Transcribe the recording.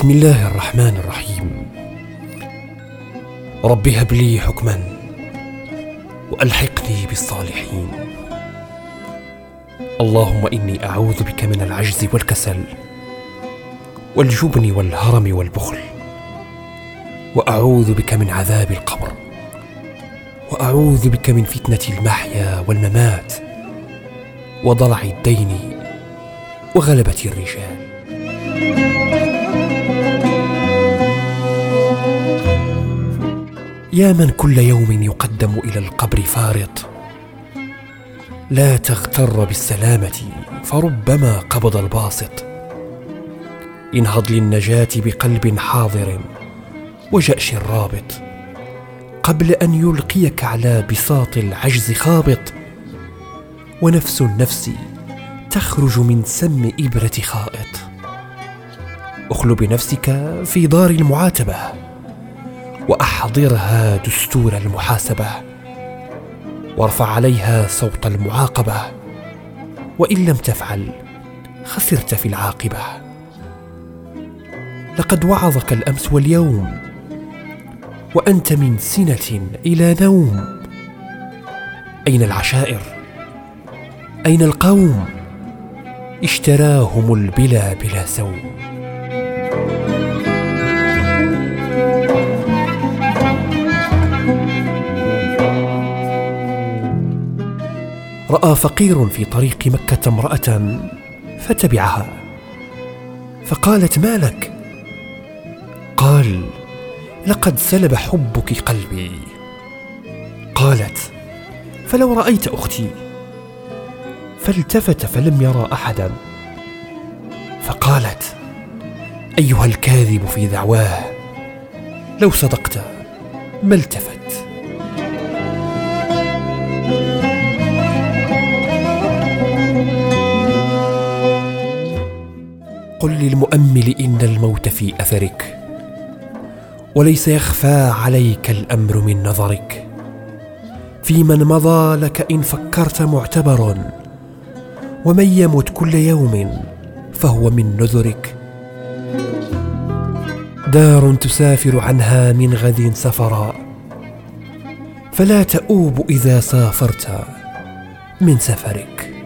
بسم الله الرحمن الرحيم رب هب لي حكما والحقني بالصالحين اللهم اني اعوذ بك من العجز والكسل والجبن والهرم والبخل واعوذ بك من عذاب القبر واعوذ بك من فتنه المحيا والممات وضلع الدين وغلبه الرجال يا من كل يوم يقدم إلى القبر فارط. لا تغتر بالسلامة فربما قبض الباسط. انهض للنجاة بقلب حاضر وجأش رابط قبل أن يلقيك على بساط العجز خابط ونفس النفس تخرج من سم إبرة خائط. اخل بنفسك في دار المعاتبة. وأحضرها دستور المحاسبة. وارفع عليها صوت المعاقبة. وإن لم تفعل خسرت في العاقبة. لقد وعظك الأمس واليوم. وأنت من سنة إلى نوم. أين العشائر؟ أين القوم؟ اشتراهم البلا بلا سوم. رأى فقير في طريق مكة امرأة فتبعها. فقالت ما لك؟ قال لقد سلب حبك قلبي. قالت فلو رأيت أختي. فالتفت فلم يرى أحدا. فقالت أيها الكاذب في دعواه لو صدقت ما التفت. قل للمؤمل إن الموت في أثرك وليس يخفى عليك الأمر من نظرك. في من مضى لك إن فكرت معتبر ومن يمت كل يوم فهو من نذرك. دار تسافر عنها من غد سفرا فلا تؤوب إذا سافرت من سفرك.